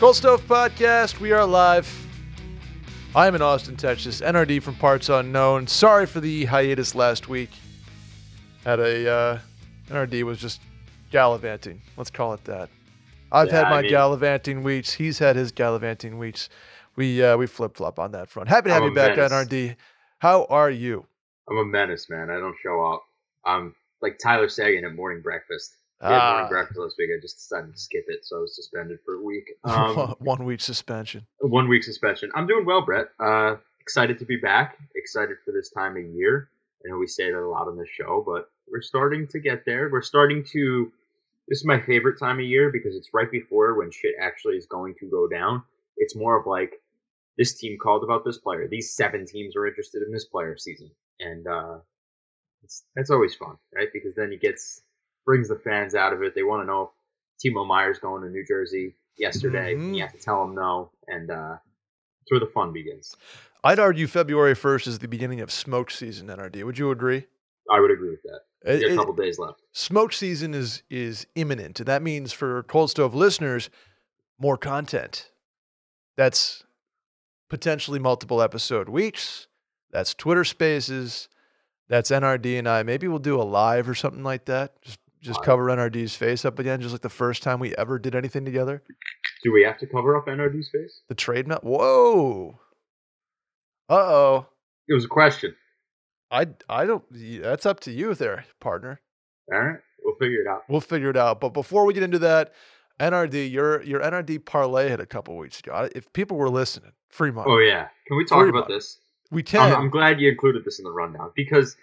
Cold Stove Podcast. We are live. I'm in Austin, Texas. NRD from Parts Unknown. Sorry for the hiatus last week. Had a uh, NRD was just gallivanting. Let's call it that. I've Yeah, had I my mean- gallivanting weeks. He's had his gallivanting weeks. We uh, we flip flop on that front. Happy to have I'm you back, menace. NRD. How are you? I'm a menace, man. I don't show up. I'm like Tyler Seguin at morning breakfast. We had Ah. last week. I just decided to skip it, so I was suspended for a week. Um, One week suspension. one week suspension. I'm doing well, Brett. Uh, excited to be back. Excited for this time of year. I know we say that a lot on this show, but we're starting to get there. We're starting to. This is my favorite time of year because it's right before when shit actually is going to go down. It's more of like this team called about this player. These seven teams are interested in this player season, and uh, it's, that's always fun, right? Because then it gets brings the fans out of it. They want to know if Timo Meier's going to New Jersey yesterday. Mhm. You have to tell them no, and uh, where the fun begins. I'd argue February 1st is the beginning of smoke season, NRD. Would you agree? I would agree with that. It- it- a couple days left. smoke season is is imminent, and that means for Cold Stove listeners, more content. That's potentially multiple episode weeks. That's Twitter Spaces. That's NRD and I. Maybe we'll do a live or something like that. Just just cover NRD's face up again, just like the first time we ever did anything together. Do we have to cover up NRD's face? The trade map. Whoa. Uh oh. It was a question. I I don't. That's up to you there, partner. All right, we'll figure it out. We'll figure it out. But before we get into that, NRD, your your NRD parlay hit a couple weeks ago. If people were listening, free money. Oh yeah, can we talk Free about money. this? we can. I'm, I'm glad you included this in the rundown because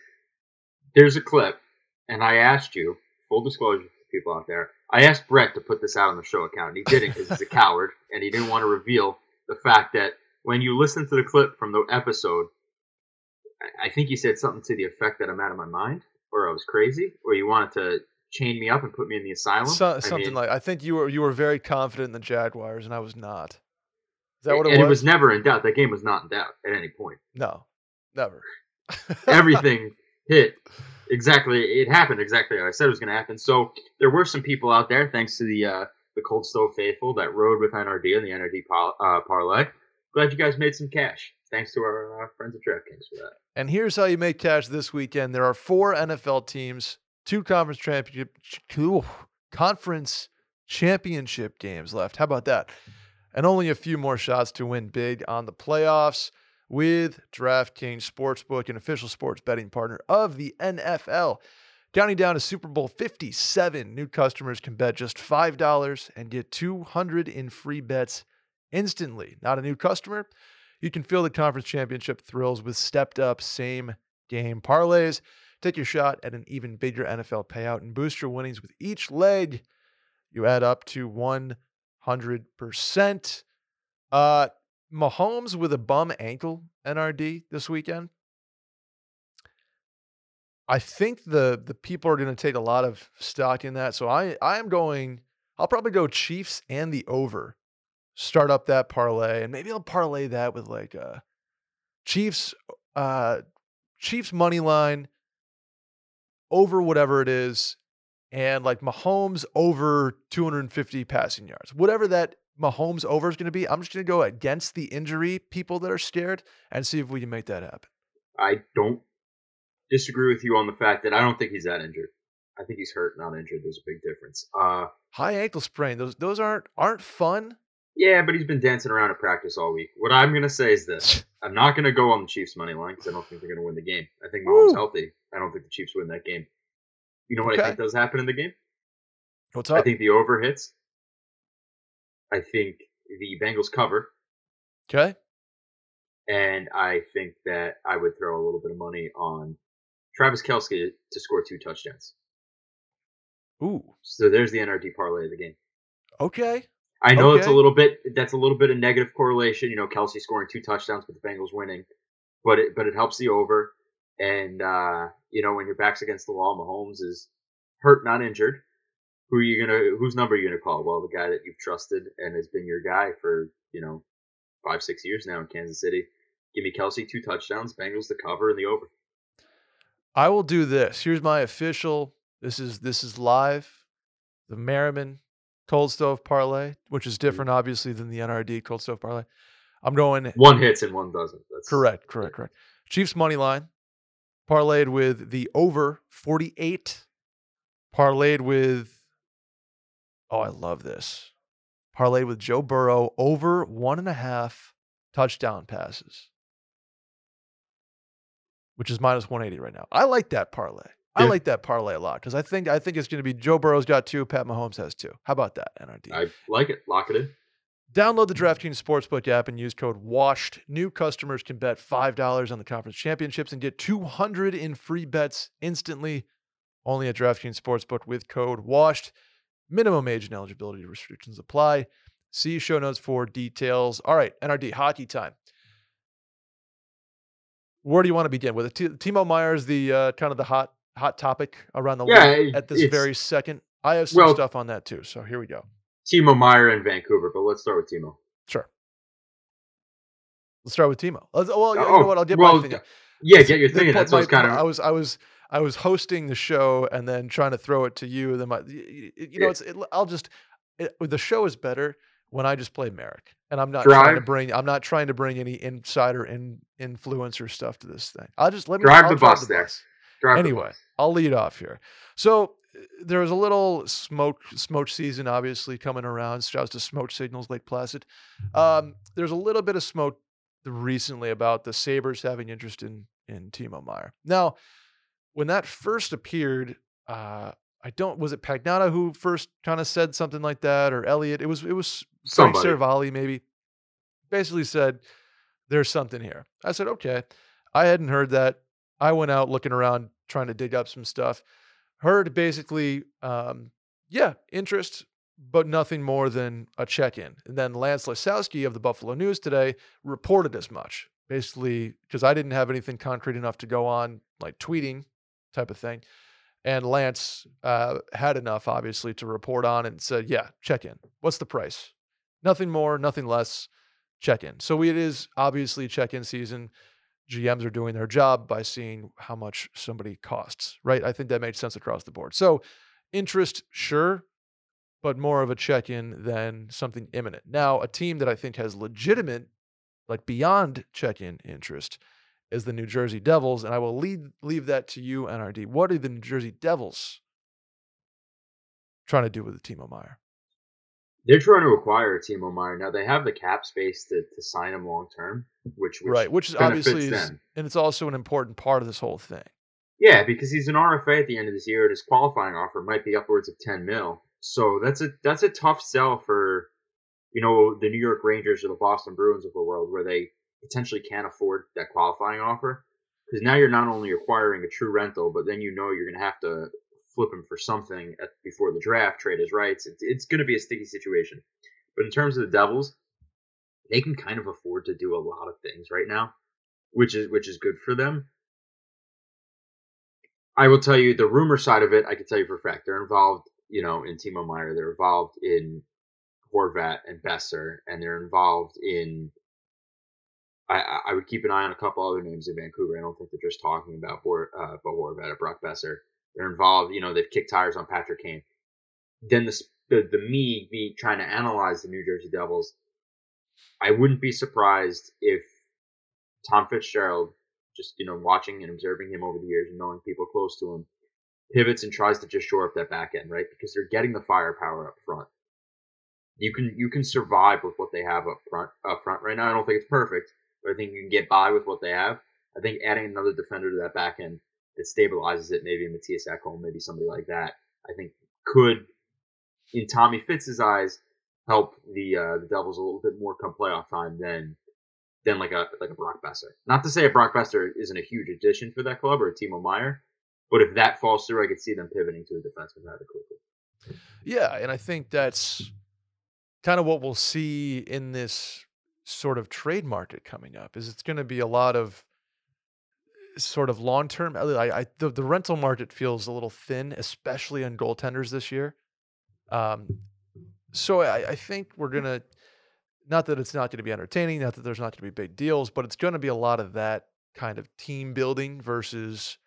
there's a clip, and I asked you. Full disclosure for people out there, I asked Brett to put this out on the show account, and he didn't because he's a coward, and he didn't want to reveal the fact that when you listen to the clip from the episode, I- think you said something to the effect that I'm out of my mind, or I was crazy, or you wanted to chain me up and put me in the asylum. So- I something mean, like I think you were you were very confident in the Jaguars, and I was not. Is that what and it was? it was never in doubt. That game was not in doubt at any point. no, never. everything hit exactly it happened exactly I said it was going to happen. So there were some people out there, thanks to the uh, the Cold Stove faithful that rode with NRD and the NRD uh, parlay. Glad you guys made some cash. Thanks to our uh, friends at DraftKings for that. And here's how you make cash this weekend. There are four NFL teams, two conference championship, two conference championship games left. How about that? And only a few more shots to win big on the playoffs with DraftKings Sportsbook, an official sports betting partner of the NFL. Counting down to Super Bowl 57, new customers can bet just $5 and get 200 in free bets instantly. Not a new customer? You can feel the conference championship thrills with stepped up same game parlays. Take your shot at an even bigger NFL payout and boost your winnings with each leg. You add up to 100%. Uh, Mahomes with a bum ankle NRD this weekend. I think the the people are going to take a lot of stock in that. So I I am going. I'll probably go Chiefs and the over. Start up that parlay, and maybe I'll parlay that with like uh Chiefs uh Chiefs money line over whatever it is, and like Mahomes over 250 passing yards. Whatever that Mahomes over is going to be, I'm just going to go against the injury people that are scared and see if we can make that happen. I don't disagree with you on the fact that I don't think he's that injured. I think he's hurt, not injured. There's a big difference. Uh, High ankle sprain, those those aren't aren't fun. yeah, but he's been dancing around at practice all week. What I'm going to say is this. I'm not going to go on the Chiefs money line because I don't think they're going to win the game. I think Mahomes Woo. healthy. I don't think the Chiefs win that game. You know what Okay. I think does happen in the game? What's up? I think the over hits. I think the Bengals cover, Okay. and I think that I would throw a little bit of money on Travis Kelce to score two touchdowns. Ooh. So there's the NRD parlay of the game. Okay. I know it's a little bit that's a little bit of negative correlation. You know, Kelce scoring two touchdowns, but the Bengals winning, but it but it helps the over. And uh, you know, when your back's against the wall, Mahomes is hurt, not injured. Who are you gonna? Whose number are you gonna call? Well, the guy that you've trusted and has been your guy for you know five, six years now in Kansas City. Give me Kelce two touchdowns, Bengals the cover and the over. I will do this. Here's my official. This is this is live. The Merriman cold stove parlay, which is mm-hmm. different, obviously, than the NRD cold stove parlay. I'm going One hits and one doesn't. That's correct, correct, correct. Chiefs money line parlayed with the over 48, parlayed with, oh, I love this. Parlayed with Joe Burrow over one and a half touchdown passes, which is minus 180 right now. I like that parlay. I Yeah. like that parlay a lot because I think I think it's going to be Joe Burrow's got two, Pat Mahomes has two. How about that, NRD? I like it. Lock it in. Download the DraftKings Sportsbook app and use code WASHED. New customers can bet $5 on the conference championships and get 200 in free bets instantly. Only at DraftKings Sportsbook with code WASHED. Minimum age and eligibility restrictions apply. See show notes for details. All right, NRD, hockey time. Where do you want to begin with it? T- Timo Meier is the uh, kind of the hot hot topic around the Yeah, league at this very second. I have some Well- stuff on that too. So here we go. Timo Meier in Vancouver, but let's start with Timo. Sure. Let's start with Timo. Let's- well, you Oh, know what? I'll get well, my thing. Yeah, get your thing. That's my- kind I was I was I was hosting the show and then trying to throw it to you. Then my you, you know it's it, I'll just it, the show is better when I just play Merrick and I'm not trying to bring I'm not trying to bring any insider in influencer stuff to this thing. I'll just let me Drive I'll the bus there. bus. Drive the Anyway, bus. I'll lead off here. So uh, there was a little smoke smoke season obviously coming around. Shouts to Smoke Signals Lake Placid. Um, there's a little bit of smoke recently about the Sabres having interest in in Timo Meier. Now, when that first appeared, uh, I don't was it Pagnotta who first kind of said something like that, or Elliotte? It was it was Frank Somebody. Seravalli maybe. Basically said, "There's something here." I said, "Okay." I hadn't heard that. I went out looking around trying to dig up some stuff. Heard basically, um, yeah, interest, but nothing more than a check in. And then Lance Lysowski of the Buffalo News today reported as much, basically, because I didn't have anything concrete enough to go on, like tweeting type of thing. And Lance uh, had enough, obviously, to report on and said, yeah, check in. What's the price? Nothing more, nothing less. Check in. So it is obviously check in season. GMs are doing their job by seeing how much somebody costs, right? I think that makes sense across the board. So interest, sure, but more of a check in than something imminent. Now, a team that I think has legitimate, like beyond check in interest is the New Jersey Devils. And I will lead, leave that to you, NRD. What are the New Jersey Devils trying to do with the Timo Meier? They're trying to acquire Timo Meier now. They have the cap space to, to sign him long term, which, which right, which is obviously is, them. and it's also an important part of this whole thing. Yeah, because he's an RFA at the end of this year, and his qualifying offer might be upwards of ten mil. So that's a that's a tough sell for, you know, the New York Rangers or the Boston Bruins of the world, where they potentially can't afford that qualifying offer. Because now you're not only acquiring a true rental, but then you know you're going to have to flip him for something at, before the draft, trade his rights. It's it's going to be a sticky situation. But in terms of the Devils, they can kind of afford to do a lot of things right now, which is which is good for them. I will tell you the rumor side of it. I can tell you for a fact they're involved. You know, in Timo Meier, they're involved in Horvat and Boeser, and they're involved in. I, I- would keep an eye on a couple other names in Vancouver. I don't think they're just talking about Hor, uh, or Brock Boeser. They're involved. You know, they've kicked tires on Patrick Kane. Then the the, the me me trying to analyze the New Jersey Devils. I wouldn't be surprised if Tom Fitzgerald, just you know, watching and observing him over the years and knowing people close to him, pivots and tries to just shore up that back end, right? Because they're getting the firepower up front. You can you can survive with what they have up front up front right now. I don't think it's perfect, but I think you can get by with what they have. I think adding another defender to that back end that stabilizes it, maybe Mattias Ekholm, maybe somebody like that, I think could, in Tommy Fitz's eyes, help the uh, the Devils a little bit more come playoff time than than like a like a Brock Boeser. Not to say a Brock Boeser isn't a huge addition for that club or a Timo Meier, but if that falls through, I could see them pivoting to a defenseman rather quickly. Yeah, and I think that's kind of what we'll see in this sort of trade market coming up. Is it's going to be a lot of eh, sort of long term. Uh, I, I the, the rental market feels a little thin, especially on goaltenders this year. Um, so I, I think we're hmm. gonna not that it's not going to be entertaining, not that there's not going to be big deals, but it's going to be a lot of that kind of team building versus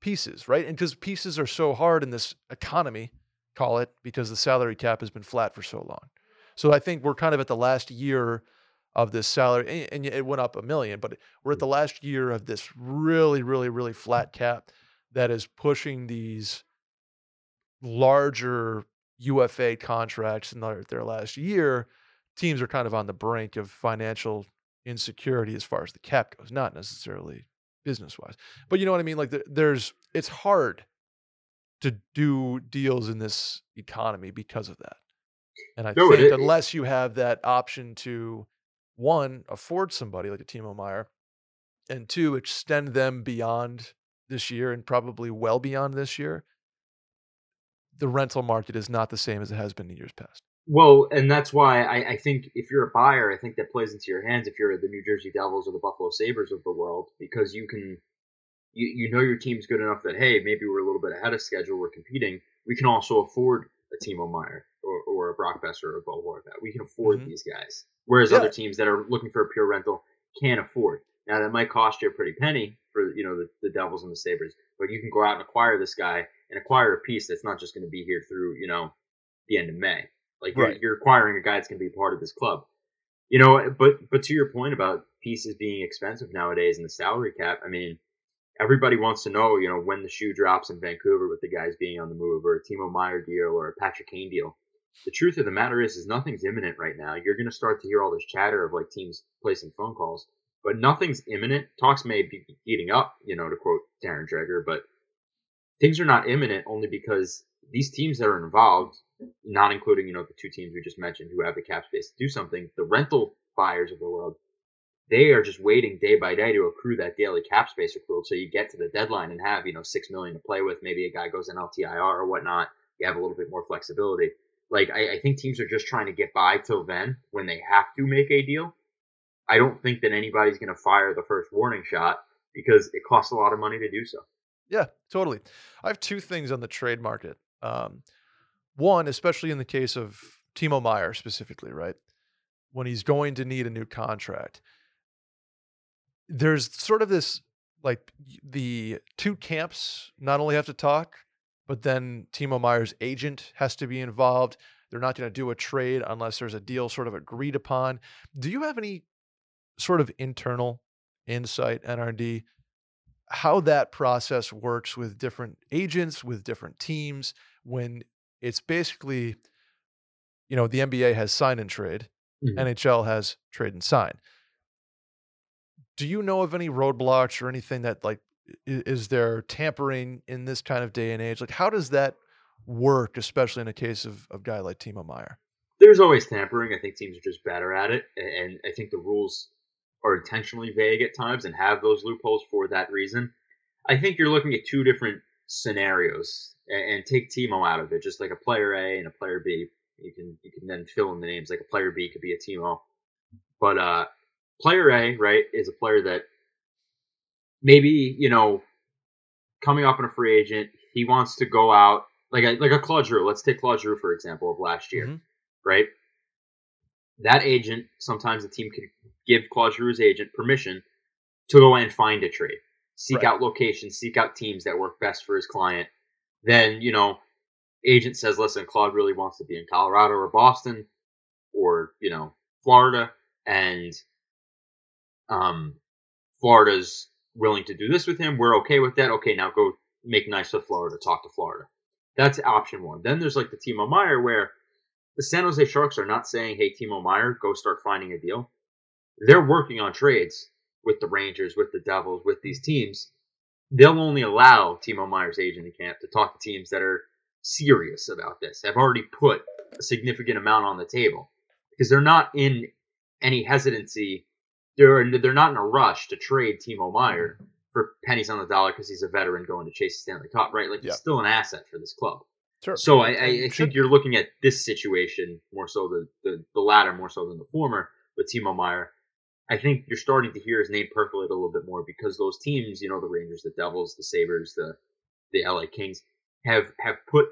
pieces, right? And because pieces are so hard in this economy, call it, because the salary cap has been flat for so long. So I think we're kind of at the last year of this salary, and it went up a million, but we're at the last year of this really, really, really flat cap that is pushing these larger UFA contracts in their, their last year. Teams are kind of on the brink of financial insecurity as far as the cap goes, not necessarily business wise, but you know what I mean? Like there's, it's hard to do deals in this economy because of that. And I no, think unless you have that option to one, afford somebody like a Timo Meier, and two, extend them beyond this year and probably well beyond this year, the rental market is not the same as it has been in years past. Well, and that's why I, I, think if you're a buyer, I think that plays into your hands if you're the New Jersey Devils or the Buffalo Sabres of the world, because you can, you, you know your team's good enough that, hey, maybe we're a little bit ahead of schedule, we're competing. We can also afford a Timo Meier or, or a Brock Boeser or a Bo Horvat. We can afford mm-hmm. these guys. Whereas yeah. other teams that are looking for a pure rental can't afford. Now, that might cost you a pretty penny for, you know, the, the Devils and the Sabres, but you can go out and acquire this guy and acquire a piece that's not just going to be here through, you know, the end of May. Like right. you're, you're acquiring a guy that's going to be part of this club. You know, but but to your point about pieces being expensive nowadays and the salary cap, I mean, everybody wants to know, you know, when the shoe drops in Vancouver with the guys being on the move, or a Timo Meier deal, or a Patrick Kane deal. The truth of the matter is, is nothing's imminent right now. You're going to start to hear all this chatter of like teams placing phone calls, but nothing's imminent. Talks may be heating up, you know, to quote Darren Dreger, but things are not imminent only because these teams that are involved not including you know the two teams we just mentioned who have the cap space to do something. The rental buyers of the world, they are just waiting day by day to accrue that daily cap space accrual, so you get to the deadline and have you know six million to play with. Maybe a guy goes in LTIR or whatnot. You have a little bit more flexibility. Like I, I think teams are just trying to get by till then when they have to make a deal. I don't think that anybody's going to fire the first warning shot because it costs a lot of money to do so. Yeah, totally. I have two things on the trade market. Um, one, especially in the case of Timo Meier specifically, right? When he's going to need a new contract, there's sort of this like the two camps not only have to talk, but then Timo Meier's agent has to be involved. They're not going to do a trade unless there's a deal sort of agreed upon. Do you have any sort of internal insight, NRD, how that process works with different agents, with different teams, when it's basically, you know, the NBA has sign and trade, mm-hmm. NHL has trade and sign. Do you know of any roadblocks or anything that like is there tampering in this kind of day and age? Like, how does that work, especially in a case of a guy like Timo Meier? There's always tampering. I think teams are just better at it, and I think the rules are intentionally vague at times and have those loopholes for that reason. I think you're looking at two different scenarios and, take Timo out of it, just like a player A and a player B. You can you can then fill in the names like a player B could be a Timo, but uh, player A right is a player that maybe you know coming up in a free agent, he wants to go out like a, like a Claude Giroux. Let's take Claude Giroux for example of last year, mm-hmm. right? That agent sometimes the team can give Claude Giroux's agent permission to go and find a trade, seek right. out locations, seek out teams that work best for his client, then you know agent says listen claude really wants to be in colorado or boston or you know florida and um florida's willing to do this with him we're okay with that okay now go make nice with florida talk to florida. That's option one. Then there's like the timo Meier where the san jose sharks are not saying hey timo Meier, go start finding a deal. They're working on trades with the rangers with the devils with these teams. They'll only allow Timo Meier's agent in camp to talk to teams that are serious about this, have already put a significant amount on the table because they're not in any hesitancy. They're they're not in a rush to trade Timo Meier mm-hmm. for pennies on the dollar because he's a veteran going to chase Stanley Cup, right? Like yeah. he's still an asset for this club. Sure. So I, I, I think you're looking at this situation more so the, the the latter more so than the former with Timo Meier. I think you're starting to hear his name percolate a little bit more because those teams, you know, the Rangers, the Devils, the Sabres, the the LA Kings have have put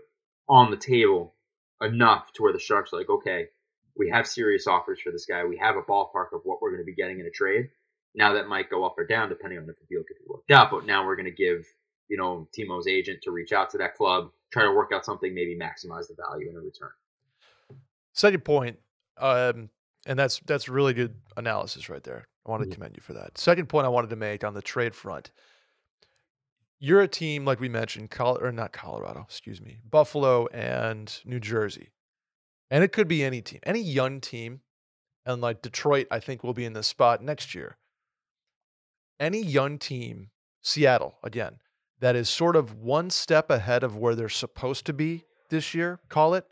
on the table enough to where the Sharks are like, okay, we have serious offers for this guy. We have a ballpark of what we're going to be getting in a trade. Now that might go up or down depending on if the deal could be worked out. But now we're going to give, you know, Timo's agent to reach out to that club, try to work out something, maybe maximize the value in a return. Second point, um, and that's that's really good analysis right there. I want to Mhm. commend you for that. Second point I wanted to make on the trade front. You're a team like we mentioned, Col- or not Colorado, excuse me, Buffalo and New Jersey, and it could be any team, any young team, and like Detroit, I think will be in this spot next year. Any young team, Seattle again, that is sort of one step ahead of where they're supposed to be this year. Call it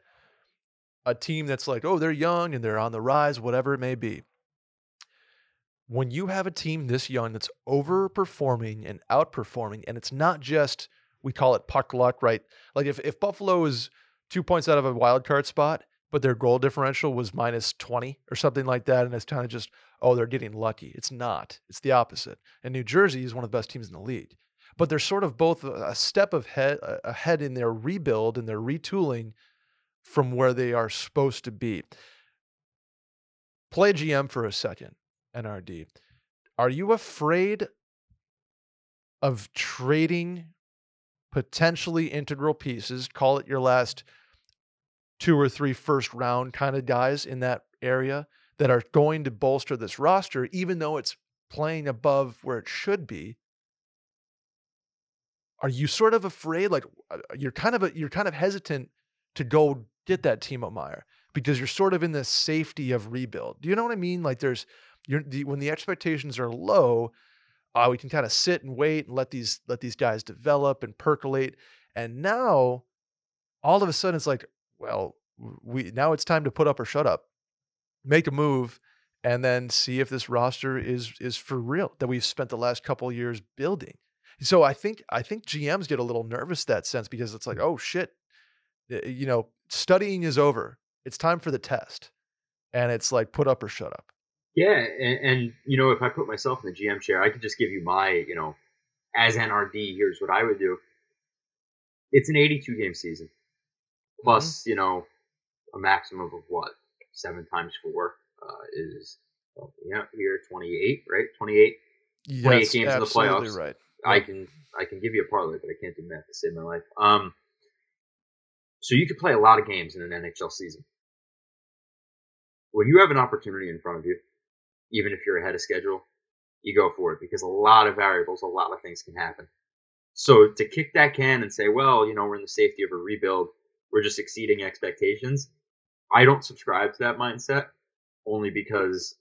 a team that's like, oh, they're young and they're on the rise, whatever it may be. When you have a team this young that's overperforming and outperforming, and it's not just we call it puck luck, right? Like if, if Buffalo is two points out of a wild card spot, but their goal differential was minus 20 or something like that, and it's kind of just, oh, they're getting lucky. It's not. It's the opposite. And New Jersey is one of the best teams in the league. But they're sort of both a step of head, ahead in their rebuild and their retooling from where they are supposed to be. Play GM for a second, NRD. Are you afraid of trading potentially integral pieces? Call it your last two or three first round kind of guys in that area that are going to bolster this roster, even though it's playing above where it should be. Are you sort of afraid? Like uh, you're kind of a, you're kind of hesitant to go get that Timo Meier because you're sort of in the safety of rebuild. Do you know what I mean? Like there's you're the, when the expectations are low, uh, we can kind of sit and wait and let these let these guys develop and percolate. And now, all of a sudden, it's like, well, we now it's time to put up or shut up, make a move, and then see if this roster is is for real that we've spent the last couple years building. So I think I think GMs get a little nervous that sense because it's like, mm. oh shit, eh, eh, you know, studying is over. It's time for the test. And it's like put up or shut up. Yeah, and, and you know, if I put myself in the GM chair, I could just give you my, you know, as NRD, here's what I would do. It's an 82 game season, plus you know, a maximum of what seven times four uh, is well, yeah here 28, right? 28. 28 games in the playoffs. right. I can I can give you a parlay, but I can't do math to save my life. Um, so you could play a lot of games in an NHL season. When you have an opportunity in front of you, even if you're ahead of schedule, you go for it because a lot of variables, a lot of things can happen. So to kick that can and say, well, you know, we're in the safety of a rebuild, we're just exceeding expectations. I don't subscribe to that mindset only because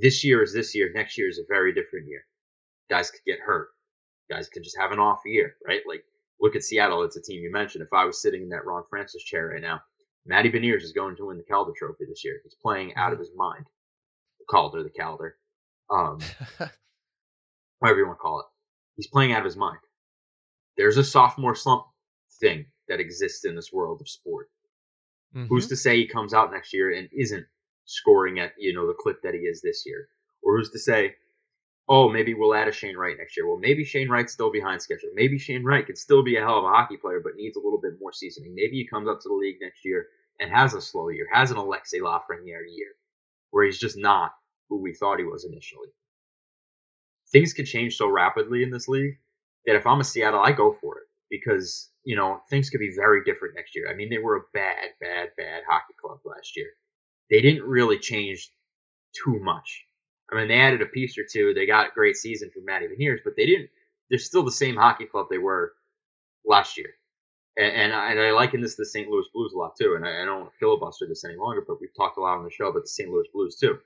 this year is this year, next year is a very different year. Guys could get hurt. Guys could just have an off year, right? Like look at Seattle, it's a team you mentioned. If I was sitting in that Ron Francis chair right now, Matty Beniers is going to win the Calder Trophy this year. He's playing out of his mind. The Calder, the Calder. Um, whatever you want to call it. He's playing out of his mind. There's a sophomore slump thing that exists in this world of sport. Who's Mhm. to say he comes out next year and isn't scoring at you know the clip that he is this year? Or who's to say, oh, maybe we'll add a Shane Wright next year? Well, maybe Shane Wright's still behind schedule. Maybe Shane Wright could still be a hell of a hockey player, but needs a little bit more seasoning. Maybe he comes up to the league next year and has a slow year, has an Alexis Lafreniere year, where he's just not who we thought he was initially. Things could change so rapidly in this league that if I'm a Seattle, I go for it because you know things could be very different next year. I mean, they were a bad, bad, bad hockey club last year. They didn't really change too much. I mean, they added a piece or two. They got a great season from Matty Beniers, but they didn't. They're still the same hockey club they were last year. And, and, I, and I liken this to the St. Louis Blues a lot too. And I, I don't want to filibuster this any longer, but we've talked a lot on the show about the St. Louis Blues too.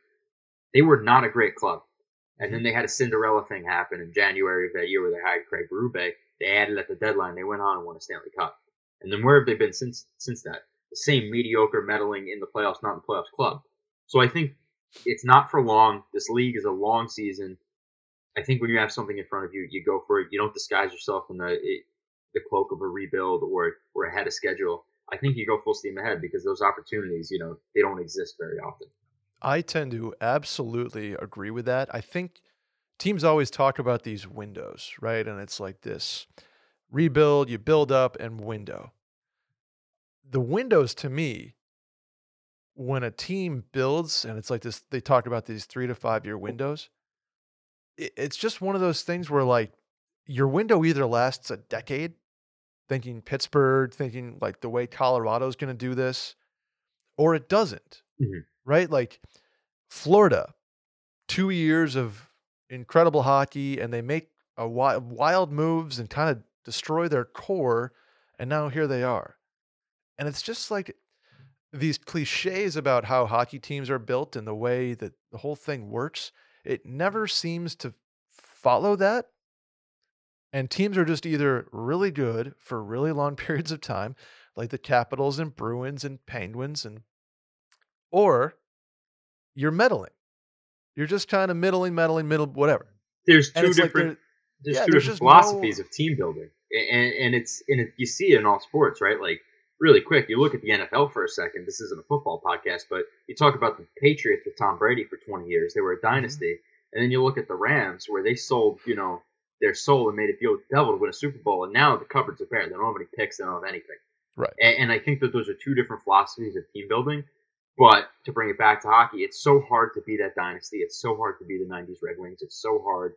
They were not a great club. And then mm-hmm. they had a Cinderella thing happen in January of that year where they hired Craig Berube. They added at the deadline. They went on and won a Stanley Cup. And then where have they been since since that? The same mediocre meddling in the playoffs, not in the playoffs club. So I think it's not for long. This league is a long season. I think when you have something in front of you, you go for it. You don't disguise yourself in the it, the cloak of a rebuild or or ahead of schedule. I think you go full steam ahead because those opportunities, you know, they don't exist very often. I tend to absolutely agree with that. I think teams always talk about these windows, right? And it's like this rebuild, you build up, and window. The windows to me, when a team builds, and it's like this, they talk about these three to five year windows. It's just one of those things where, like, your window either lasts a decade thinking Pittsburgh, thinking like the way Colorado's going to do this, or it doesn't, Mhm. right? Like Florida, two years of incredible hockey, and they make a wild, wild moves and kind of destroy their core, and now here they are. And it's just like these cliches about how hockey teams are built and the way that the whole thing works. It never seems to follow that. And teams are just either really good for really long periods of time, like the Capitals and Bruins and Penguins, and or you're meddling. You're just kind of middling, meddling, middle, whatever. There's two it's like different. there's yeah, two there's different just no- philosophies of team building, and and it's and it, you see it in all sports, right? Like really quick, you look at the NFL for a second. This isn't a football podcast, but you talk about the Patriots with Tom Brady for 20 years. They were Mm-hmm. a dynasty, and then you look at the Rams where they sold, you know, their soul and made a deal with the devil to win a Super Bowl, and now the cupboards are bare. They don't have any picks. They don't have anything. Right. And, and I think that those are two different philosophies of team building. But to bring it back to hockey, it's so hard to be that dynasty. It's so hard to be the '90s Red Wings. It's so hard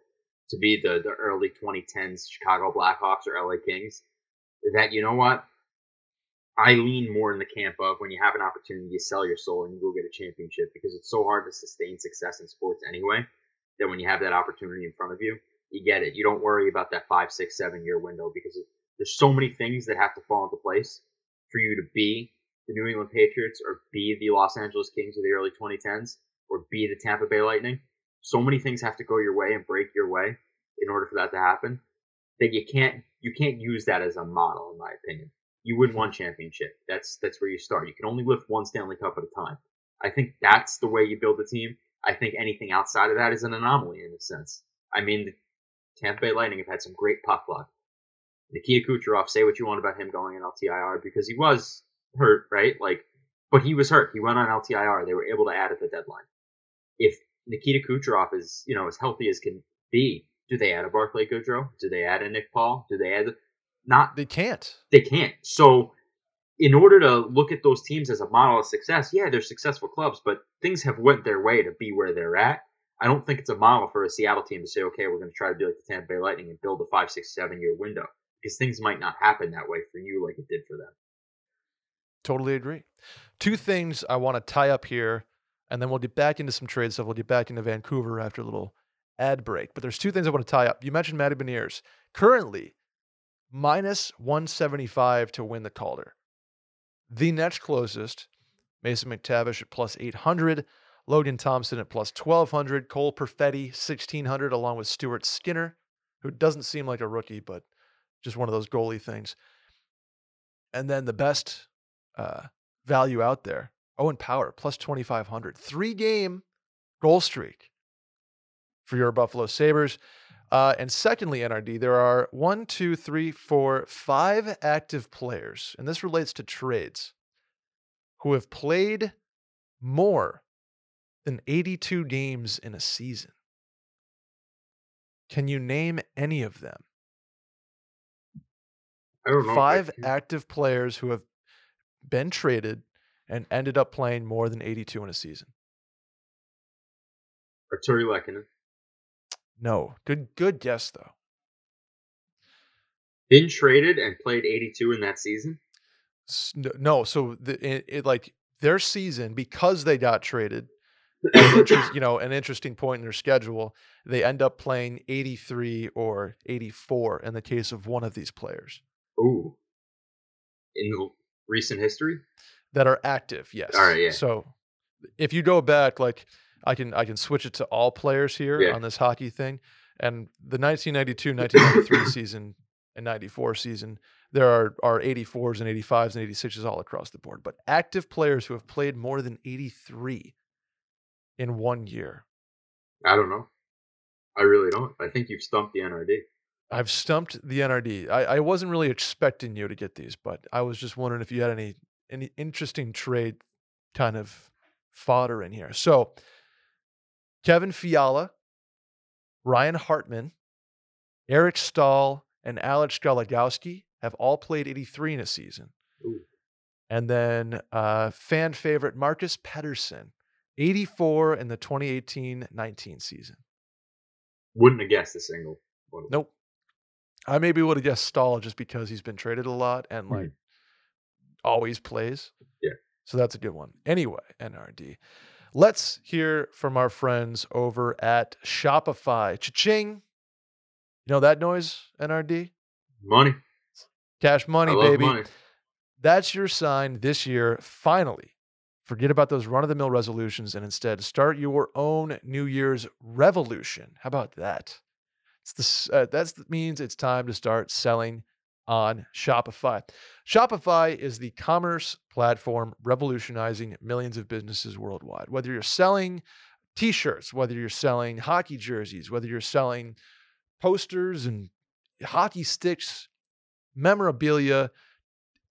to be the the early 2010s Chicago Blackhawks or LA Kings. That you know what, I lean more in the camp of when you have an opportunity, you sell your soul and you go get a championship because it's so hard to sustain success in sports anyway. That when you have that opportunity in front of you, you get it. You don't worry about that five, six, seven year window because there's so many things that have to fall into place for you to be the New England Patriots or be the Los Angeles Kings of the early 2010s or be the Tampa Bay Lightning. So many things have to go your way and break your way in order for that to happen that you can't you can't use that as a model in my opinion. You win one championship. That's that's where you start. You can only lift one Stanley Cup at a time. I think that's the way you build a team. I think anything outside of that is an anomaly in a sense. I mean, the Tampa Bay Lightning have had some great puck luck. Nikita Kucherov, say what you want about him going in LTIR because he was hurt, right? Like, but he was hurt. He went on LTIR. They were able to add at the deadline. If Nikita Kucherov is, you know, as healthy as can be, do they add a Barclay Goodrow? Do they add a Nick Paul? Do they add not? They can't. They can't. So, in order to look at those teams as a model of success, yeah, they're successful clubs, but things have went their way to be where they're at. I don't think it's a model for a Seattle team to say, okay, we're going to try to be like the Tampa Bay Lightning and build a five, six, seven year window because things might not happen that way for you like it did for them. Totally agree. Two things I want to tie up here, and then we'll get back into some trade stuff. We'll get back into Vancouver after a little ad break. But there's two things I want to tie up. You mentioned Matty Beniers. Currently, minus 175 to win the Calder. The next closest, Mason McTavish at plus 800, Logan Thompson at plus 1200, Cole Perfetti 1600, along with Stuart Skinner, who doesn't seem like a rookie, but just one of those goalie things. And then the best uh, value out there, Owen Power plus 2500, three game goal streak for your Buffalo Sabres. Uh, and secondly, NRD, there are one, two, three, four, five active players, and this relates to trades, who have played more than 82 games in a season. Can you name any of them? I don't know. Five active players who have been traded and ended up playing more than 82 in a season. Artturi Lehkonen. No. Good good guess though. Been traded and played 82 in that season. No, so the, it, it like their season because they got traded, an interest, you know, an interesting point in their schedule, they end up playing 83 or 84 in the case of one of these players Ooh. In the recent history? that are active. Yes. All right, yeah. So if you go back like I can I can switch it to all players here Yeah. on this hockey thing and the 1992-1993 season and 94 season there are are 84s and 85s and 86s all across the board but active players who have played more than 83 in one year I don't know. I really don't. I think you've stumped the NRD. I've stumped the NRD. I, I wasn't really expecting you to get these, but I was just wondering if you had any any interesting trade kind of fodder in here. So Kevin Fiala, Ryan Hartman, Eric Staal, and Alex Galagowski have all played 83 in a season. Ooh. And then uh, fan favorite Marcus Pettersson, 84 in the 2018-19 season. Wouldn't have guessed a single one. Nope. I maybe would have guessed Staal just because he's been traded a lot and like mm. always plays. Yeah. So that's a good one. Anyway, NRD. Let's hear from our friends over at Shopify. Cha-ching. You know that noise, NRD? Money. Cash money, baby. money. That's your sign this year, finally. Forget about those run of the mill resolutions and instead start your own New Year's revolution. How about that? The, uh, that means it's time to start selling on Shopify. Shopify is the commerce platform revolutionizing millions of businesses worldwide. Whether you're selling t shirts, whether you're selling hockey jerseys, whether you're selling posters and hockey sticks, memorabilia,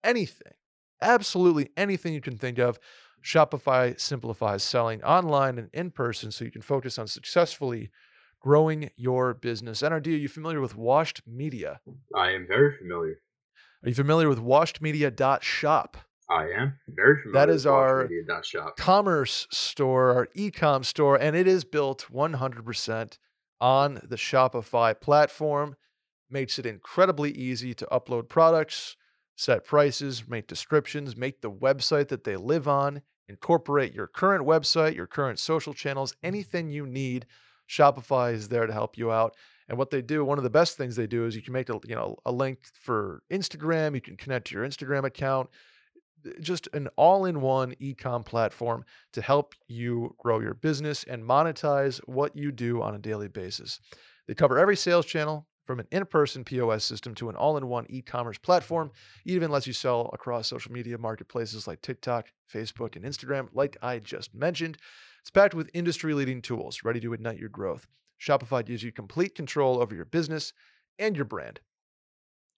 anything, absolutely anything you can think of. Shopify simplifies selling online and in person so you can focus on successfully growing your business. NRD, are you familiar with Washed Media? I am very familiar. Are you familiar with washedmedia.shop? I am very familiar. That is our- commerce store, our e-com store, and it is built 100% on the Shopify platform. Makes it incredibly easy to upload products, set prices, make descriptions, make the website that they live on, incorporate your current website, your current social channels, anything you need. Shopify is there to help you out. And what they do, one of the best things they do is you can make a you know a link for Instagram, you can connect to your Instagram account, eh, just an all-in-one e-com platform to help you grow your business and monetize what you do on a daily basis. They cover every sales channel from an in-person POS system to an all-in-one e-commerce platform. It even lets you sell across social media marketplaces like TikTok, Facebook, and Instagram, like I just mentioned. It's packed with industry-leading tools ready to ignite your growth. Shopify gives you complete control over your business and your brand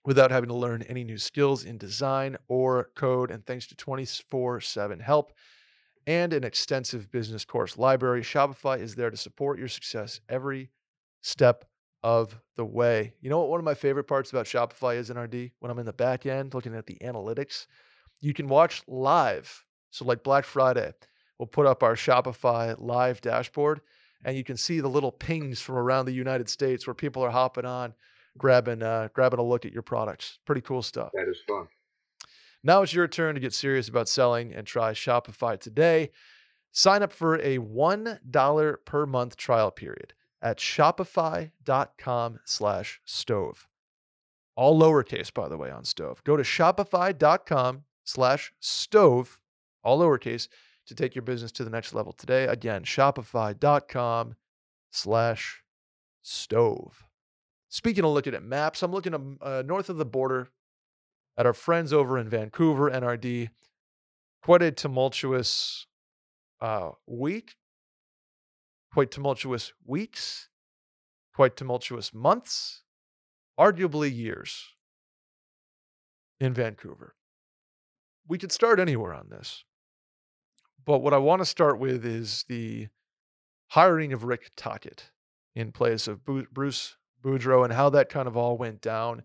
without having to learn any new skills in design or code. And thanks to 24 7 help and an extensive business course library, Shopify is there to support your success every step of the way. You know what one of my favorite parts about Shopify is in RD? When I'm in the back end looking at the analytics, you can watch live. So, like Black Friday, we'll put up our Shopify live dashboard and you can see the little pings from around the United States where people are hopping on grabbing uh, grabbing a look at your products. Pretty cool stuff. That is fun. Now it's your turn to get serious about selling and try Shopify today. Sign up for a $1 per month trial period at shopify.com slash stove. All lowercase, by the way, on stove. Go to shopify.com slash stove, all lowercase, to take your business to the next level today. Again, shopify.com slash stove. Speaking of looking at maps, I'm looking uh, north of the border at our friends over in Vancouver, NRD. Quite a tumultuous uh, week, quite tumultuous weeks, quite tumultuous months, arguably years in Vancouver. We could start anywhere on this, but what I want to start with is the hiring of Rick Tocchet in place of Bruce Boudreau and how that kind of all went down.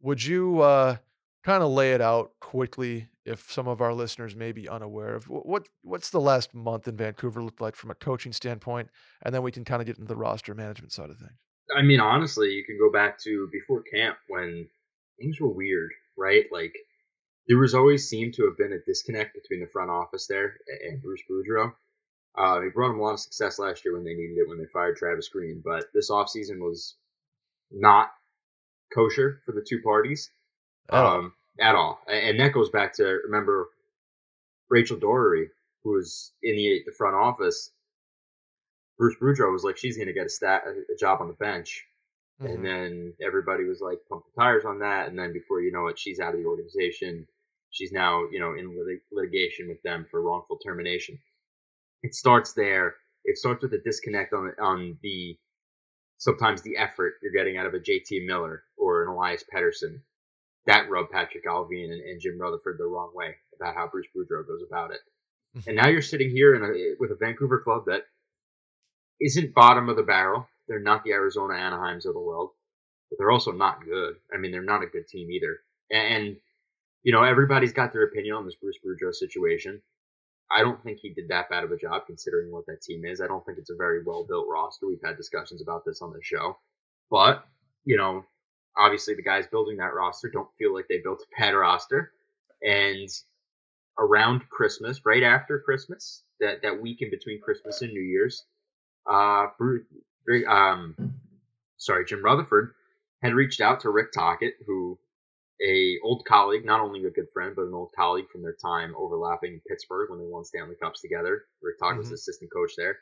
Would you uh, kind of lay it out quickly if some of our listeners may be unaware of what what's the last month in Vancouver looked like from a coaching standpoint, and then we can kind of get into the roster management side of things. I mean, honestly, you can go back to before camp when things were weird, right? Like there was always seemed to have been a disconnect between the front office there and Bruce Boudreau. Uh, he brought them a lot of success last year when they needed it when they fired Travis Green, but this offseason was not kosher for the two parties At all. um, at all. And that goes back to remember Rachel Doerrie, who was in the the front office. Bruce Boudreau was like, she's going to get a, stat, a job on the bench, Mhm. and then everybody was like, pump the tires on that. And then before you know it, she's out of the organization. She's now, you know, in lit- litigation with them for wrongful termination. It starts there. It starts with a disconnect on on the sometimes the effort you're getting out of a JT Miller or an Elias Pettersson. That rubbed Patrik Allvin and, and Jim Rutherford the wrong way about how Bruce Boudreau goes about it. Mhm. And now you're sitting here in a, with a Vancouver club that isn't bottom of the barrel. They're not the Arizona Anaheims of the world, but they're also not good. I mean, they're not a good team either. And you know, everybody's got their opinion on this Bruce Boudreau situation. I don't think he did that bad of a job considering what that team is. I don't think it's a very well built roster. We've had discussions about this on the show. But, you know, obviously the guys building that roster don't feel like they built a bad roster. And around Christmas, right after Christmas, that, that week in between Christmas and New Year's, uh, Bruce, um, sorry, Jim Rutherford had reached out to Rick Tocchet, who a old colleague, not only a good friend, but an old colleague from their time overlapping Pittsburgh when they won Stanley Cups together. Rick Tocchet mm-hmm. was assistant coach there.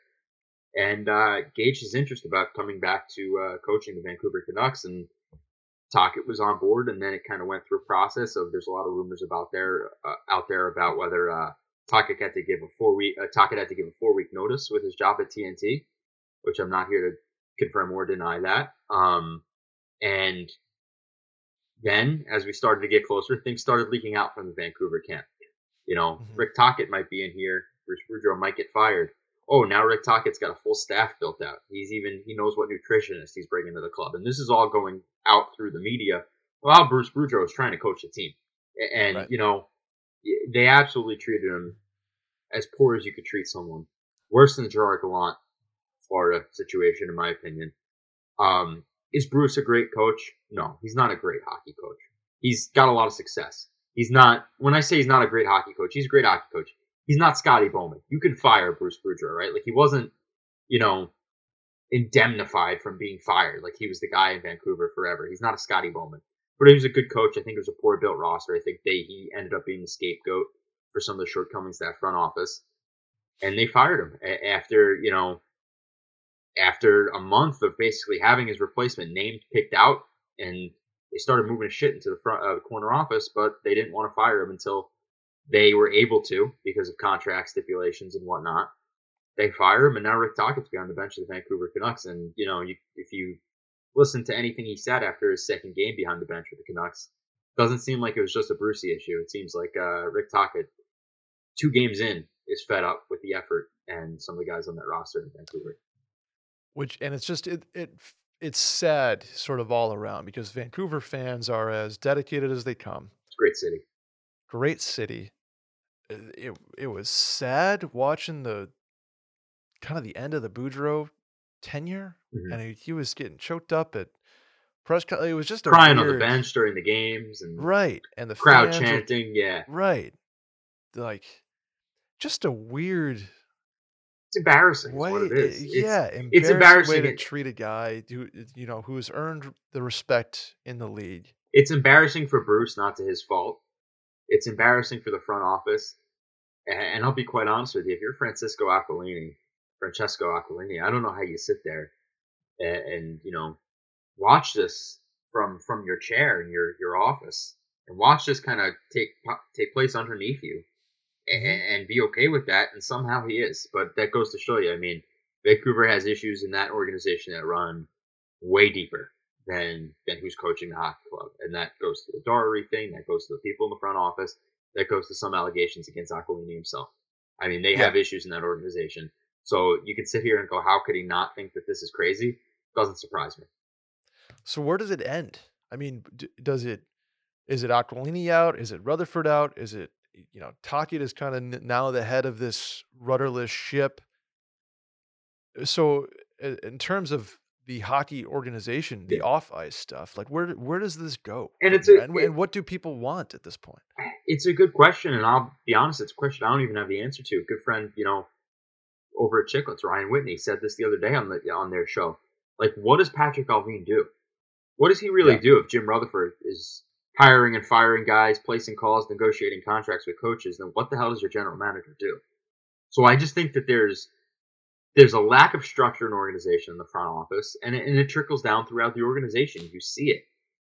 And uh, gauged his interest about coming back to uh, coaching the Vancouver Canucks. And Tocchet was on board, and then it kind of went through a process of there's a lot of rumors about there uh, out there about whether uh, Tocchet had to give a four week uh, Tocchet had to give a four week notice with his job at TNT, which I'm not here to confirm or deny that. Um, and then, as we started to get closer, things started leaking out from the Vancouver camp. You know, mm-hmm. Rick Tocchet might be in here. Bruce Boudreau might get fired. Oh, now Rick Tocchet's got a full staff built out. He's even he knows what nutritionist he's bringing to the club, and this is all going out through the media while Bruce Boudreau is trying to coach the team. And right. you know, they absolutely treated him as poor as you could treat someone. Worse than the Gerard Gallant Florida situation, in my opinion. Um, is Bruce a great coach? No, he's not a great hockey coach. He's got a lot of success. He's not. When I say he's not a great hockey coach, he's a great hockey coach. He's not Scotty Bowman. You can fire Bruce Boudreau, right? Like he wasn't, you know, indemnified from being fired. Like he was the guy in Vancouver forever. He's not a Scotty Bowman, but he was a good coach. I think it was a poor built roster. I think they he ended up being the scapegoat for some of the shortcomings that front office, and they fired him after you know after a month of basically having his replacement named, picked out, and they started moving shit into the front uh, the corner office, but they didn't want to fire him until they were able to because of contract stipulations and whatnot. They fire him, and now Rick Tocchet's behind the bench of the Vancouver Canucks. And you know, you, if you listen to anything he said after his second game behind the bench with the Canucks, doesn't seem like it was just a Brucey issue. It seems like uh, Rick Tocchet, two games in, is fed up with the effort and some of the guys on that roster in Vancouver. Which and it's just it it it's sad sort of all around because Vancouver fans are as dedicated as they come. It's a great city. Great city. It it was sad watching the kind of the end of the Boudreau tenure, mm-hmm. and he, he, was getting choked up at press. It was just crying weird, on the bench during the games, and right, and the crowd chanting, were, yeah, right, like just a weird it's embarrassing. What, what it is. Eh, yeah, it's, it's embarrassing way to treat a guy who eh, you know who has earned the respect in the league. It's embarrassing for Bruce, not to his fault. It's embarrassing for the front office, and, and I'll be quite honest with you. If you're Francisco Aquilini, Francesco Aquilini, I don't know how you sit there and, and you know watch this from from your chair in your your office and watch this kind of take take place underneath you Mm-hmm. and, and be okay with that. And somehow he is. But that goes to show you. I mean, Vancouver has issues in that organization that run way deeper than than who's coaching the hockey club, and that goes to the Doerrie thing. That goes to the people in the front office. That goes to some allegations against Aquilini himself. I mean, they yeah. have issues in that organization. So you can sit here and go, how could he not think that this is crazy? Doesn't surprise me. So where does it end? I mean, does it? Is it Aquilini out? Is it Rutherford out? Is it you know, Tocchet is kind of now the head of this rudderless ship. Uh, so, in terms of the hockey organization, the off ice stuff, like where where does this go? And it's a, and, and, what do people want at this point? It's a good question, and I'll be honest, it's a question I don't even have the answer to. A good friend, you know, over at Chicklets, Ryan Whitney said this the other day on the on their show. Like, what does Patrik Allvin do? What does he really yeah. do if Jim Rutherford is hiring and firing guys, placing calls, negotiating contracts with coaches, then what the hell does your general manager do? So I just think that there's there's a lack of structure and organization in the front office, and it, and it trickles down throughout the organization. You see it.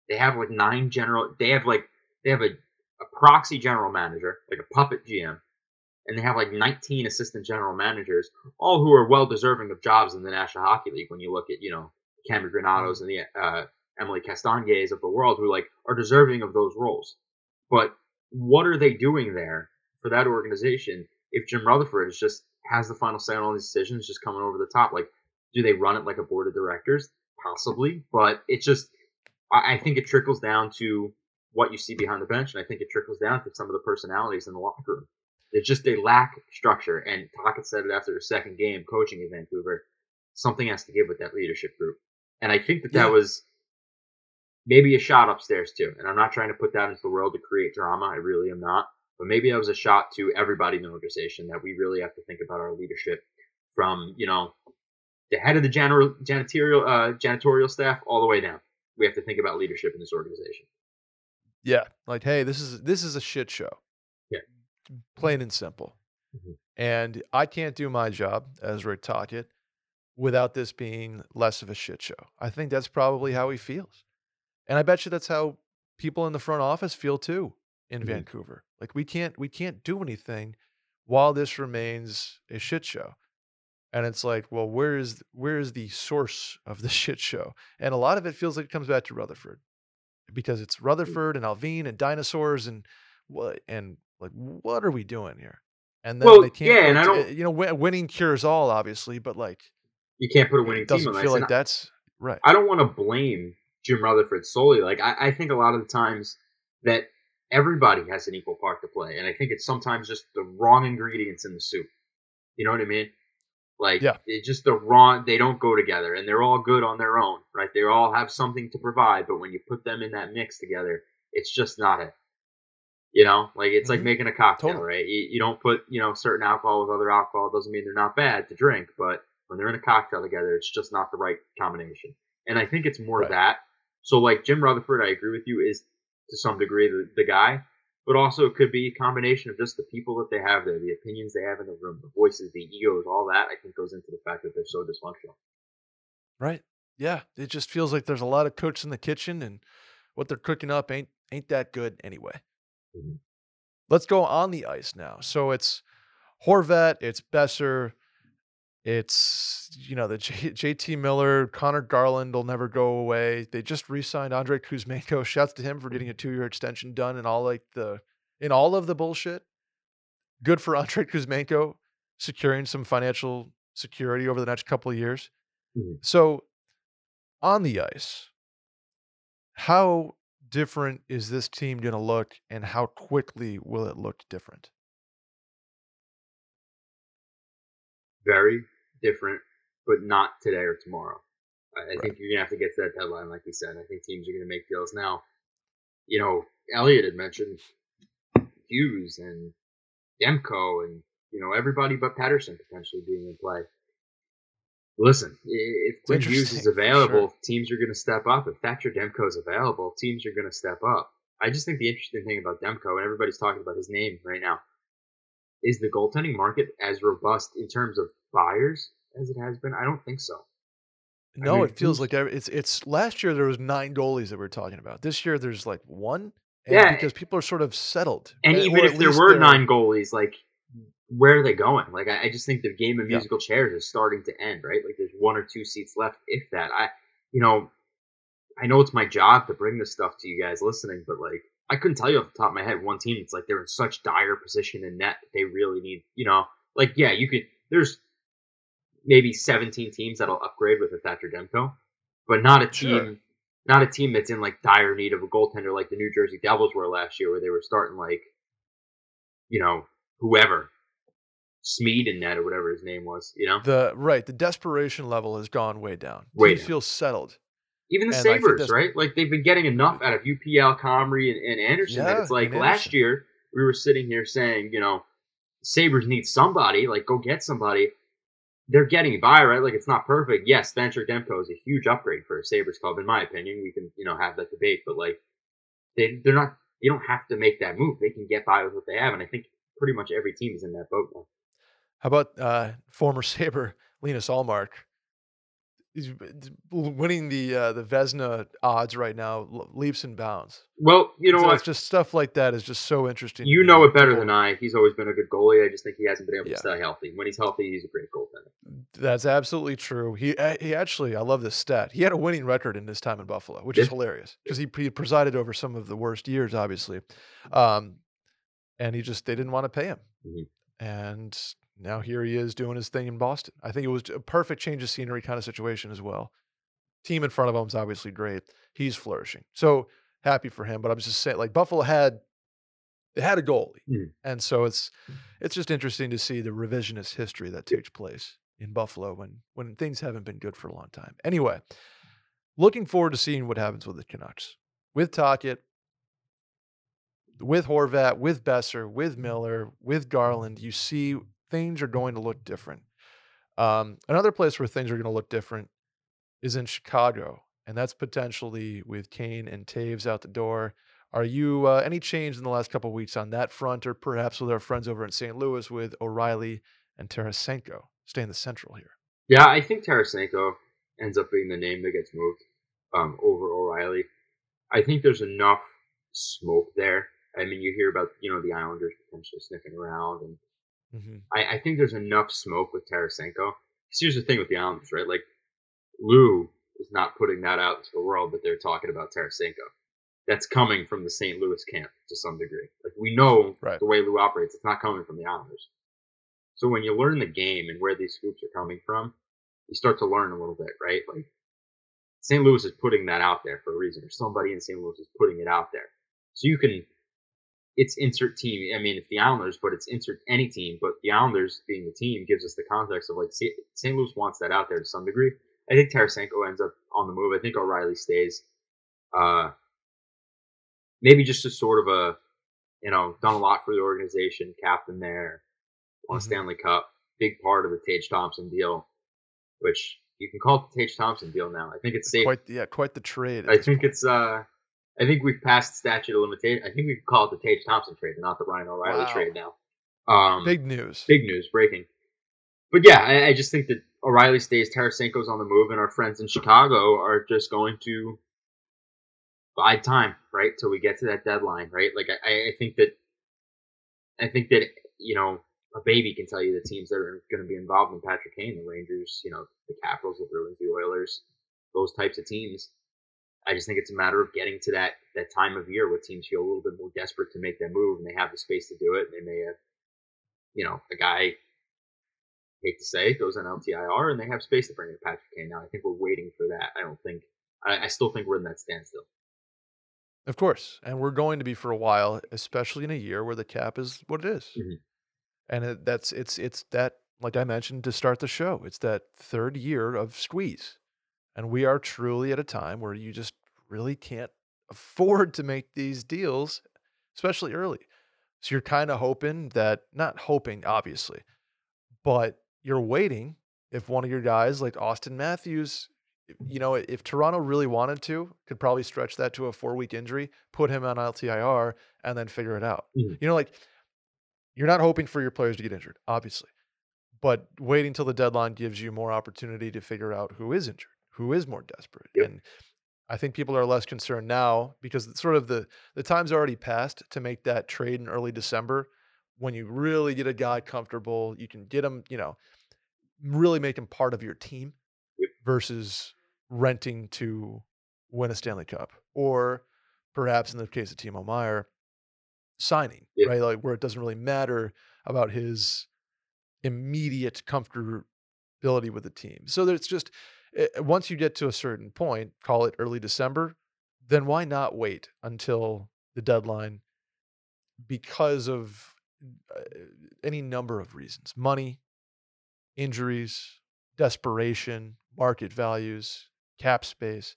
They have like nine general. They have like they have a, a proxy general manager, like a puppet GM, and they have like 19 assistant general managers, all who are well deserving of jobs in the National Hockey League. When you look at you know Cammi Granatos mm-hmm. and the uh, Emilie Castonguays of the world who like are deserving of those roles. But what are they doing there for that organization if Jim Rutherford is just has the final say on all these decisions, just coming over the top? Like, do they run it like a board of directors? Possibly, but it's just I, I think it trickles down to what you see behind the bench, and I think it trickles down to some of the personalities in the locker room. It's just they lack structure, and Tocchet said it after the second game coaching in Vancouver. Something has to give with that leadership group, and I think that that was maybe a shot upstairs too. And I'm not trying to put that into the world to create drama. I really am not. But maybe that was a shot to everybody in the organization that we really have to think about our leadership from, you know, the head of the general janitorial uh, janitorial staff all the way down. We have to think about leadership in this organization. Yeah, like hey, this is this is a shit show. Yeah. plain and simple. Mhm. And I can't do my job as Rick Tocchet without this being less of a shit show. I think that's probably how he feels, and I bet you that's how people in the front office feel too in Mhm. Vancouver. Like we can't we can't do anything while this remains a shit show. And it's like, well, where is where is the source of the shit show? And a lot of it feels like it comes back to Rutherford because it's Rutherford and Allvin and dinosaurs and what and like what are we doing here? And then Well, they can't. yeah, and I don't- you know, winning cures all, obviously, but like You can't put a winning it doesn't on feel like that's right. I don't want to blame Jim Rutherford solely. Like I, I think a lot of the times that everybody has an equal part to play, and I think it's sometimes just the wrong ingredients in the soup. You know what I mean? Like Yeah. it's just the wrong. They don't go together, and they're all good on their own, right? They all have something to provide, but when you put them in that mix together, it's just not it. You know, like it's like Mhm. making a cocktail, Totally. right? You, you don't put you know certain alcohol with other alcohol. It doesn't mean they're not bad to drink, but when they're in a cocktail together, it's just not the right combination. And I think it's more Right. that. So like Jim Rutherford, I agree with you, is to some degree the, the guy, but also it could be a combination of just the people that they have there, the opinions they have in the room, the voices, the egos, all that. I think goes into the fact that they're so dysfunctional. Right. Yeah. It just feels like there's a lot of cooks in the kitchen and what they're cooking up ain't ain't that good anyway. Mhm. Let's go on the ice now. So it's Horvat, it's Boeser, it's you know the J- JT Miller, Conor Garland will never go away. They just re-signed Andrei Kuzmenko. Shouts to him for getting a two-year extension done and all like the in all of the bullshit. Good for Andrei Kuzmenko securing some financial security over the next couple of years. Mhm. So on the ice, how different is this team going to look and how quickly will it look different? Very different, but not today or tomorrow. I, Right. think you're gonna have to get to that deadline, like you said. I think teams are gonna make deals now. You know, Elliotte had mentioned Hughes and Demko and you know everybody but Pettersson potentially being in play. Listen, if Quinn Hughes is available, sure. teams are going to step up. If Thatcher Demko is available, teams are going to step up. I just think the interesting thing about Demko, and everybody's talking about his name right now, is the goaltending market as robust in terms of buyers as it has been? I don't think so. No, mean, it feels like it's it's last year there was nine goalies that we are talking about. This year there's like one. And Yeah. because people are sort of settled. And even if there were nine goalies, like where are they going? Like I, I just think the game of Yeah. musical chairs is starting to end, right? Like there's one or two seats left, if that. I you know, I know it's my job to bring this stuff to you guys listening, but like I couldn't tell you off the top of my head one team it's like they're in such dire position in net that they really need you know, like yeah, you could there's maybe seventeen teams that'll upgrade with a Thatcher Demko, but not a team Sure. not a team that's in like dire need of a goaltender like the New Jersey Devils were last year, where they were starting like, you know, whoever, Smeed in net or whatever his name was. You know, the right the desperation level has gone way down. Way down. feel settled. Even the And that's- right? Like they've been getting enough out of UPL, Comrie, and, and Anderson that it's like last Anderson. year we were sitting here saying, you know, Sabres need somebody, like go get somebody. They're getting by, right? Like it's not perfect. Yes, Venture Demko is a huge upgrade for a Sabres club, in my opinion. We can, you know, have that debate, but like they they're not you don't have to make that move. They can get by with what they have, and I think pretty much every team is in that boat now. How about uh, former Saber Linus Ullmark? He's winning the uh, the Vezina odds right now, leaps and bounds. Well, you know so what? it's just stuff like that is just so interesting. You know it better than I. He's always been a good goalie. I just think he hasn't been able Yeah. to stay healthy. When he's healthy, he's a great goaltender. That's absolutely true. He he actually, I love this stat. He had a winning record in his time in Buffalo, which is hilarious because he, he presided over some of the worst years, obviously, um, and he just they didn't want to pay him, Mhm. and now here he is doing his thing in Boston. I think it was a perfect change of scenery kind of situation as well. Team in front of him is obviously great. He's flourishing, so happy for him. But I'm just saying, like Buffalo had they had a goalie, Mhm. and so it's it's just interesting to see the revisionist history that takes place in Buffalo when when things haven't been good for a long time. Anyway, looking forward to seeing what happens with the Canucks. With Tocchet, with Horvat, with Boeser, with Miller, with Garland, you see things are going to look different. Um, another place where things are going to look different is in Chicago, and that's potentially with Kane and Toews out the door. Are you uh, any change in the last couple weeks on that front, or perhaps with our friends over in St. Louis with O'Reilly and Tarasenko staying the central here? Yeah, I think Tarasenko ends up being the name that gets moved um, over O'Reilly. I think there's enough smoke there. I mean, you hear about you know the Islanders potentially sniffing around, and mm-hmm. I, I, think there's enough smoke with Tarasenko. Here's the thing with the Islanders, right? Like Lou is not putting that out into the world that they're talking about Tarasenko. That's coming from the St. Louis camp to some degree. Like we know right. the way Lou operates, it's not coming from the Islanders. So when you learn the game and where these scoops are coming from, you start to learn a little bit, right? Like St. Louis is putting that out there for a reason, or somebody in St. Louis is putting it out there. So you can, it's insert team. I mean, it's the Islanders, but it's insert any team. But the Islanders being the team gives us the context of like St. Louis wants that out there to some degree. I think Tarasenko ends up on the move. I think O'Reilly stays. Uh, maybe just a sort of a, you know, done a lot for the organization, captain there, won a mm-hmm. Stanley Cup, big part of the Tage Thompson deal, which you can call it the Tage Thompson deal now. I think it's safe. Quite, yeah, quite the trade. I think point. it's. uh I think we've passed statute of limitation. I think we can call it the Tage Thompson trade, not the Ryan O'Reilly wow. trade now. Um, big news. Big news, breaking. But yeah, I, I just think that O'Reilly stays, Tarasenko's on the move, and our friends in Chicago are just going to bide time, right, till we get to that deadline, right? Like I, I think that I think that you know a baby can tell you the teams that are going to be involved in Patrick Kane, the Rangers, you know, the Capitals, the Bruins, the Oilers, those types of teams. I just think it's a matter of getting to that that time of year where teams feel a little bit more desperate to make that move, and they have the space to do it. And they may have, you know, a guy hate to say, goes on LTIR, and they have space to bring in Patrick Kane. Now, I think we're waiting for that. I don't think. I, I still think we're in that standstill. Of course, and we're going to be for a while, especially in a year where the cap is what it is. Mm-hmm. and it, that's it's it's that like I mentioned to start the show. It's that third year of squeeze, and we are truly at a time where you just really can't afford to make these deals, especially early. So you're kind of hoping that, not hoping, obviously, but you're waiting if one of your guys like Auston Matthews, you know, if Toronto really wanted to, could probably stretch that to a four week injury, put him on LTIR, and then figure it out. Mm-hmm. You know, like you're not hoping for your players to get injured, obviously, but waiting till the deadline gives you more opportunity to figure out who is injured, who is more desperate. Yep. And I think people are less concerned now because sort of the the time's already passed to make that trade in early December when you really get a guy comfortable, you can get him, you know, really make him part of your team yep. versus renting to win a Stanley Cup. Or perhaps in the case of Timo Meier signing, yep. right? Like where it doesn't really matter about his immediate comfortability with the team. So there's just it, eh, once you get to a certain point, call it early December, then why not wait until the deadline because of uh, any number of reasons money, injuries, desperation, market values, cap space.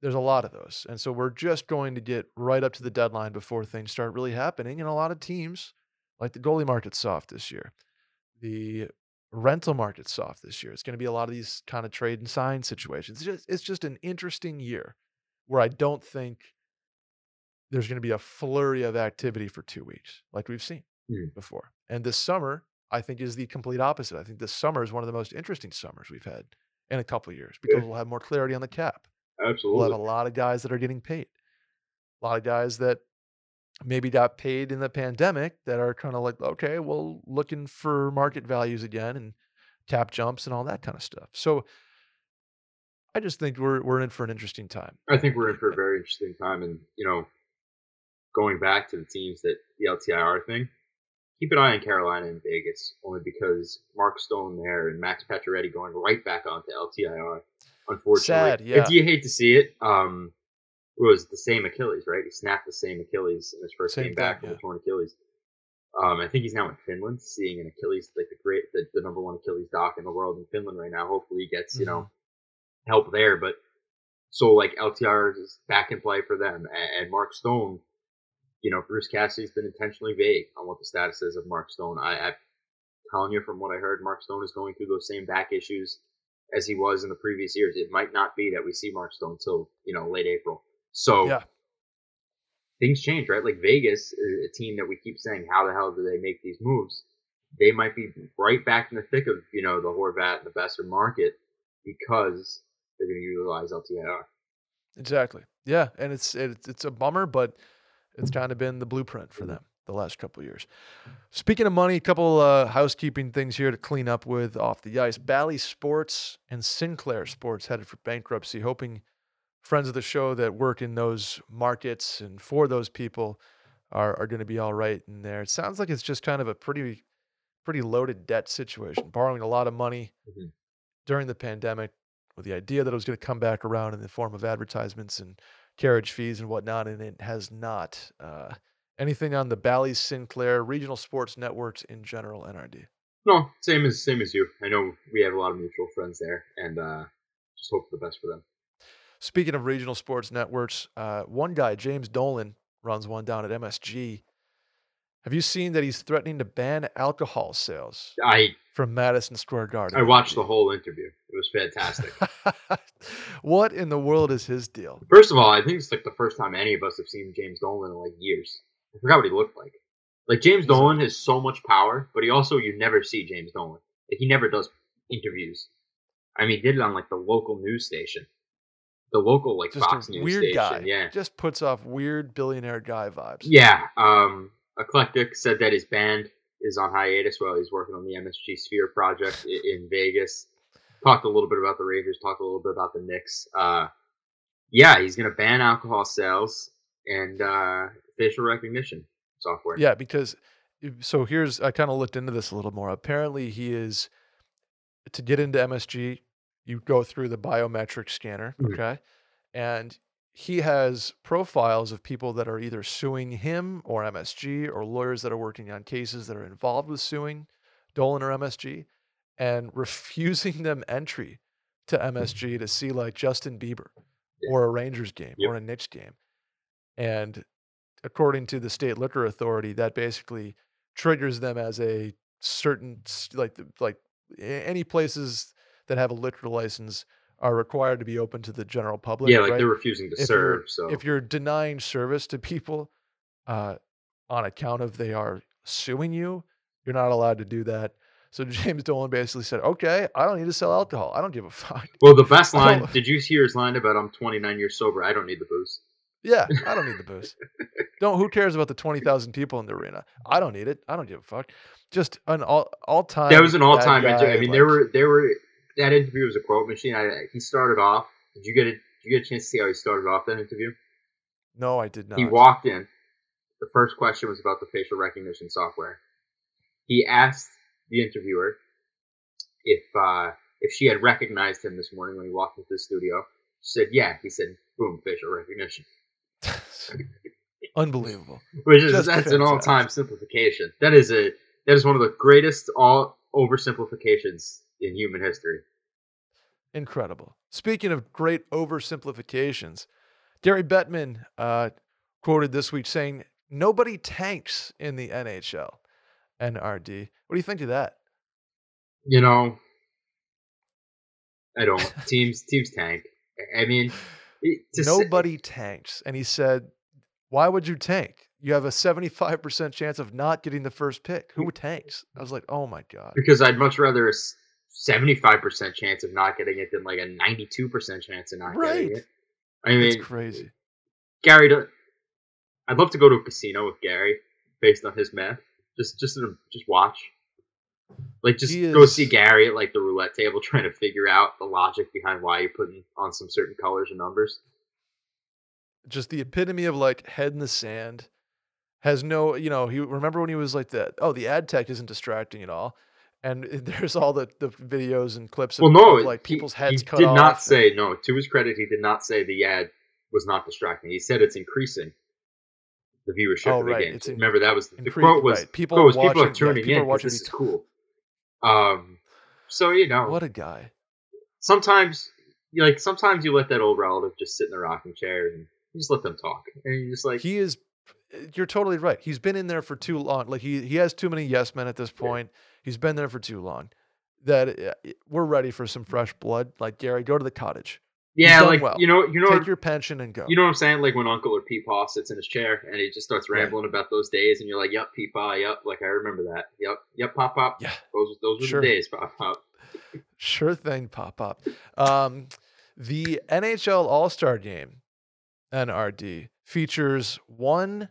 There's a lot of those. And so we're just going to get right up to the deadline before things start really happening. And a lot of teams, like the goalie market's soft this year, the rental market's soft this year. It's going to be a lot of these kind of trade and sign situations. It's just, it's just an interesting year where I don't think there's going to be a flurry of activity for two weeks, like we've seen mm. before. And this summer, I think, is the complete opposite. I think this summer is one of the most interesting summers we've had in a couple years because yeah. we'll have more clarity on the cap. Absolutely. We'll have a lot of guys that are getting paid, a lot of guys that maybe got paid in the pandemic that are kind of like, okay, well, looking for market values again and cap jumps and all that kind of stuff. So, I just think we're we're in for an interesting time. I think we're in for a very interesting time, and you know, going back to the teams that the LTIR thing, keep an eye on Carolina and Vegas, only because Mark Stone there and Max Pacioretty going right back onto LTIR. Unfortunately, Sad, yeah. Do you hate to see it? Um, it was the same Achilles, right? He snapped the same Achilles in his first same game back from yeah. the torn Achilles. Um, I think he's now in Finland, seeing an Achilles, like the great, the, the, number one Achilles doc in the world in Finland right now. Hopefully, he gets mm-hmm. you know mm-hmm. help there. But So like LTR is back in play for them, and, and Mark Stone. You know, Bruce Cassidy's been intentionally vague on what the status is of Mark Stone. I, I'm telling you from what I heard, Mark Stone is going through those same back issues as he was in the previous years. It might not be that we see Mark Stone till you know late April. So Yeah. things change, right? Like Vegas, a team that we keep saying, how the hell do they make these moves? They might be right back in the thick of you know the Horvat and the Boeser market because they're going to utilize LTIR. Exactly. Yeah, and it's it's it's a bummer, but it's kind of been the blueprint for them the last couple of years. Speaking of money, a couple uh, housekeeping things here to clean up with off the ice. Bally Sports and Sinclair Sports headed for bankruptcy, hoping friends of the show that work in those markets and for those people are are going to be all right in there. It sounds like it's just kind of a pretty pretty loaded debt situation, borrowing a lot of money Mhm. during the pandemic with the idea that it was going to come back around in the form of advertisements and carriage fees and whatnot, and it has not. Uh, anything on the Bally's Sinclair regional sports networks in general, NRD? No, same as same as you. I know we have a lot of mutual friends there, and uh, just hope for the best for them. Speaking of regional sports networks, uh, one guy, James Dolan, runs one down at MSG. Have you seen that he's threatening to ban alcohol sales I from Madison Square Garden? I watched the whole interview. It was fantastic. what in the world is his deal? First of all, I think it's like the first time any of us have seen James Dolan in like years. I forgot what he looked like. Like James Dolan has so much power, but he also you never see James Dolan. Like he never does interviews. I mean, he did it on like the local news station, the local like Just Fox a News weird station. guy. Yeah, Just puts off weird billionaire guy vibes. yeah. Um, Eclectic said that his band is on hiatus while he's working on the MSG Sphere project in Vegas. Talked a little bit about the Rangers. Talked a little bit about the Knicks. Uh, yeah, he's going to ban alcohol sales and uh, facial recognition software. Yeah, because so here's I kind of looked into this a little more. Apparently, he is to get into MSG, you go through the biometric scanner, Mhm. okay? And he has profiles of people that are either suing him or MSG or lawyers that are working on cases that are involved with suing Dolan or MSG and refusing them entry to MSG to see like Justin Bieber or a Rangers game Yep. or a niche game. And according to the state liquor authority, that basically triggers them as a certain like like any places that have a liquor license are required to be open to the general public. yeah, like right? they're refusing to If serve. So if you're denying service to people uh, on account of they are suing you, you're not allowed to do that. So James Dolan basically said, "Okay, I don't need to sell alcohol. I don't give a fuck. well, the best line. Did you hear his line about I'm 29 years sober? I don't need the booze. Yeah, I don't need the booze. don't. Who cares about the twenty thousand people in the arena? I don't need it. I don't give a fuck. Just an all all time. That was an all time. I mean, like- there were there were that interview was a quote machine. I, he started off. Did you get a Did you get a chance to see how he started off that interview? No, I did not. He walked in. The first question was about the facial recognition software. He asked the interviewer if uh, if she had recognized him this morning when he walked into the studio. She said, "Yeah." He said, "Boom, facial recognition." Unbelievable. Which is Just that's an all time simplification. That is a that is one of the greatest all oversimplifications in human history. Incredible. Speaking of great oversimplifications, Gary Bettman uh, quoted this week saying, Nobody tanks in the NHL. NRD. What do you think of that? You know, I don't. teams teams tank. I mean, to say- Nobody tanks. And he said, Why would you tank? You have a 75% chance of not getting the first pick. Who tanks? I was like, Oh my God. because I'd much rather a seventy five percent chance of not getting it than like a ninety two percent chance of not Right. getting it. I mean, It's crazy. Gary, I'd love to go to a casino with Gary based on his math. Just just just watch. Like just He go is- see Gary at like the roulette table trying to figure out the logic behind why you're putting on some certain colors and numbers. just the epitome of like head in the sand has no you know he remember when he was like that oh the ad tech isn't distracting at all and there's all the, the videos and clips of, Well, no, of, like he- people's heads he cut did off not say no. To his credit, he did not say the ad was not distracting. He said it's increasing the viewership Oh, of the right, games. it's in- Remember that was the incre- quote was right, people quote was watching- people are yeah, tuning people are watching this is cool. Um, so you know, what a guy sometimes you like sometimes you let that old relative just sit in the rocking chair and you just let them talk, and you just like he is. You're totally right. He's been in there for too long. Like he he has too many yes men at this point. He's been there for too long. That uh, we're ready for some fresh blood. Like Gary, go to the cottage. yeah, like well. you know, you know, Take your pension and go. you know what I'm saying? Like when Uncle or Peepaw sits in his chair and he just starts Right. rambling about those days, and you're like, "Yep, Peepaw, yep." Like I remember that. Yep, yep, Pop Pop. yeah, Those those were Sure. the days, Pop Pop. sure thing. Pop up. Um, the NHL All Star Game, NRD features one,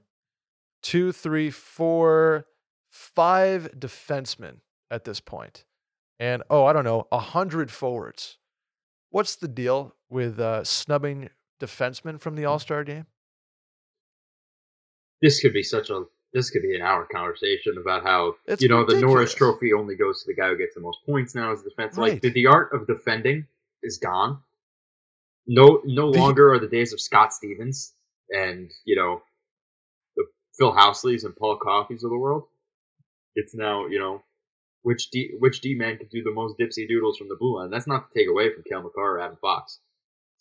two, three, four, five defensemen at this point, and oh, I don't know, a hundred forwards. What's the deal with uh, snubbing defensemen from the All Star Game? This could be such a this could be an hour conversation about how It's you know the Norris. Trophy only goes to the guy who gets the most points now as a defense. Right. Like the, the art of defending is gone. No, no The- longer are the days of Scott Stevens and you know the Phil Housleys and Paul Coffeys of the world. It's now you know which D which D man could do the most dipsy doodles from the blue line. That's not to take away from Cale Makar or Adam Fox.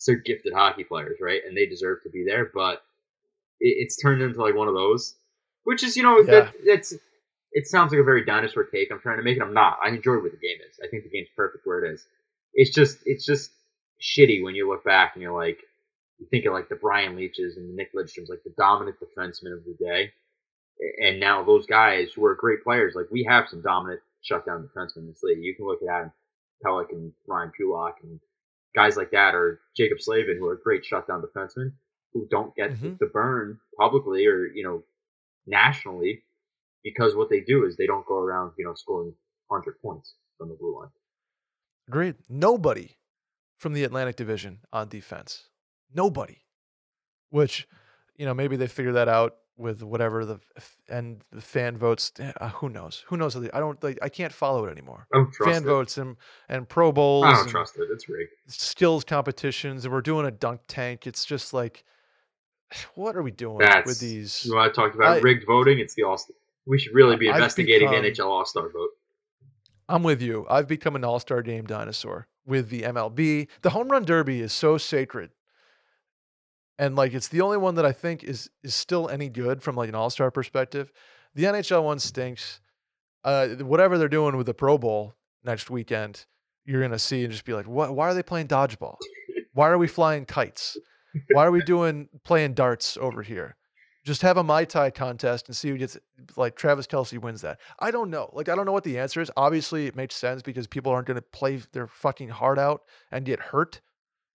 They're gifted hockey players, right? And they deserve to be there, but it, it's turned into like one of those, which is you know Yeah. that that's it sounds like a very dinosaur take. I'm trying to make it. I'm not. I enjoy what the game is. I think the game's perfect where it is. It's just it's just shitty when you look back and you're like you think of like the Brian Leetches and the Nick Lidstroms, like the dominant defensemen of the day, and now those guys who are great players. Like we have some dominant shutdown defensemen in this league. You can look at Adam Pelech and Ryan Pulock and guys like that, or Jaccob Slavin, who are great shutdown defensemen who don't get Mhm. the burn publicly or you know nationally because what they do is they don't go around you know scoring hundred points from the blue line. Agreed. Nobody from the Atlantic Division on defense. Nobody. Which, you know, maybe they figure that out with whatever the and the fan votes. eh, Uh, who knows? Who knows? I don't. Like, I can't follow it anymore. I don't trust fan it. votes and and Pro Bowls. I don't trust it. It's rigged. skills competitions, and we're doing a dunk tank. It's just like, what are we doing That's with these? You want to talk about I- rigged voting? It's the all. We should really be investigating become- the NHL All Star vote. I'm with you. I've become an all star game dinosaur with the MLB. The home run derby is so sacred. And like it's the only one that I think is is still any good from like an all star perspective. The NHL one stinks. Uh, whatever they're doing with the Pro Bowl next weekend, you're gonna see and just be like, what? Why are they playing dodgeball? Why are we flying kites? Why are we doing playing darts over here? Just have a Mai Tai contest and see who gets like Travis Kelce wins that. I don't know. Like I don't know what the answer is. Obviously, it makes sense because people aren't to play their fucking heart out and get hurt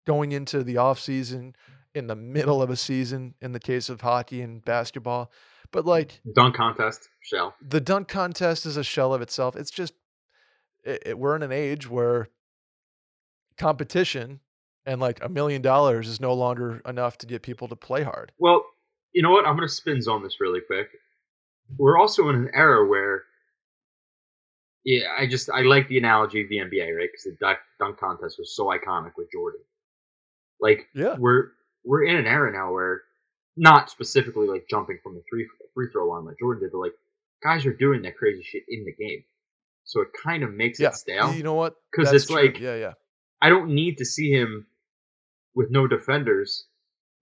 going into the off season in the middle of a season in the case of hockey and basketball. But mm, like Dunk contest, shell. the dunk contest is a shell of itself. It's just it, it- we're in an age where competition and like a million dollars is no longer enough to get people to play hard. Well, you know what? I'm going to spin zone this really quick. We're also in an era where, yeah, I just I like the analogy of the NBA, right? Because the dunk, dunk contest was so iconic with Jordan. Like Yeah. we're we're in an era now where, not specifically like jumping from the three free throw line like Jordan did, but like guys are doing that crazy shit in the game. So it kind of makes Yeah. it stale. You know what? Because it's true. like- yeah, yeah. I don't need to see him with no defenders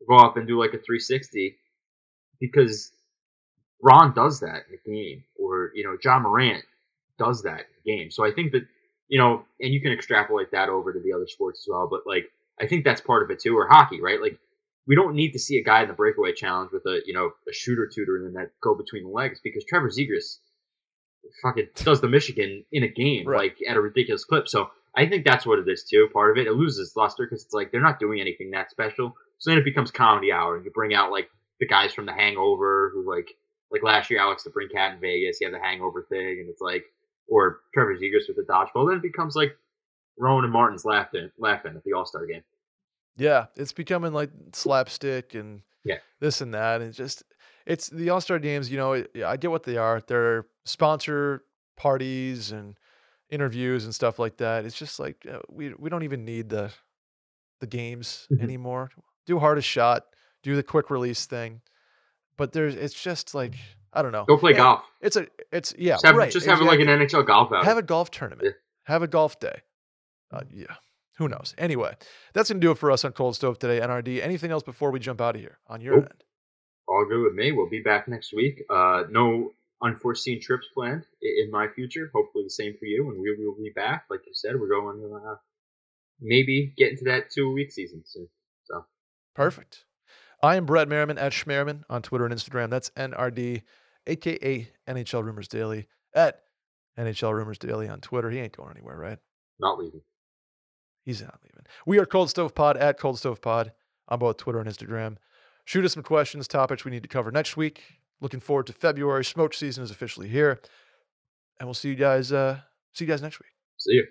go up and do like a 360 because Ron does that in the game, or you know, Ja Morant does that in the game. So I think that you know, and you can extrapolate that over to the other sports as well. But like, I think that's part of it too, or hockey, right? Like, we don't need to see a guy in the breakaway challenge with a you know a shooter tutor and then that go between the legs because Trevor Zegras fucking does the Michigan in a game Right. like at a ridiculous clip. So I think that's what it is too. Part of it, it loses luster because it's like they're not doing anything that special. So then it becomes comedy hour, and you bring out like the guys from The Hangover, who like like last year Alex DeBrincat in Vegas, you have the Hangover thing, and it's like or Trevor Zegras with the dodgeball. Then it becomes like Rowan and Martin's laughing laughing at the All Star game. Yeah, it's becoming like slapstick and Yeah. this and that, and just it's the All Star games. You know, it- I get what they are. They're sponsor parties and interviews and stuff like that. It's just like uh, we we don't even need the the games Mhm. anymore. Do hardest shot, do the quick release thing, but there's it's just like I don't know. Go play Yeah, golf. It's a it's yeah Just have, right. just have like an. NHL golf outing. have a golf tournament. Yeah. Have a golf day. Uh, yeah, Who knows? Anyway, that's going to do it for us on Cold Stove today, NRD. Anything else before we jump out of here on your Nope. end? All good with me. We'll be back next week. Uh, no unforeseen trips planned in my future. Hopefully the same for you, and we will be back. Like you said, we're going to uh, maybe get into that two week season soon. So Perfect. I am Brett Merriman at Schmerman on Twitter and Instagram. That's NRD, aka NHL Rumors Daily, at NHL Rumors Daily on Twitter. He ain't going anywhere, right? not leaving. He's not leaving. We are Cold Stove Pod at Cold Stove Pod on both Twitter and Instagram. Shoot us some questions, topics we need to cover next week. Looking forward to February. Smoke season is officially here. And we'll see you guys uh see you guys next week. See you.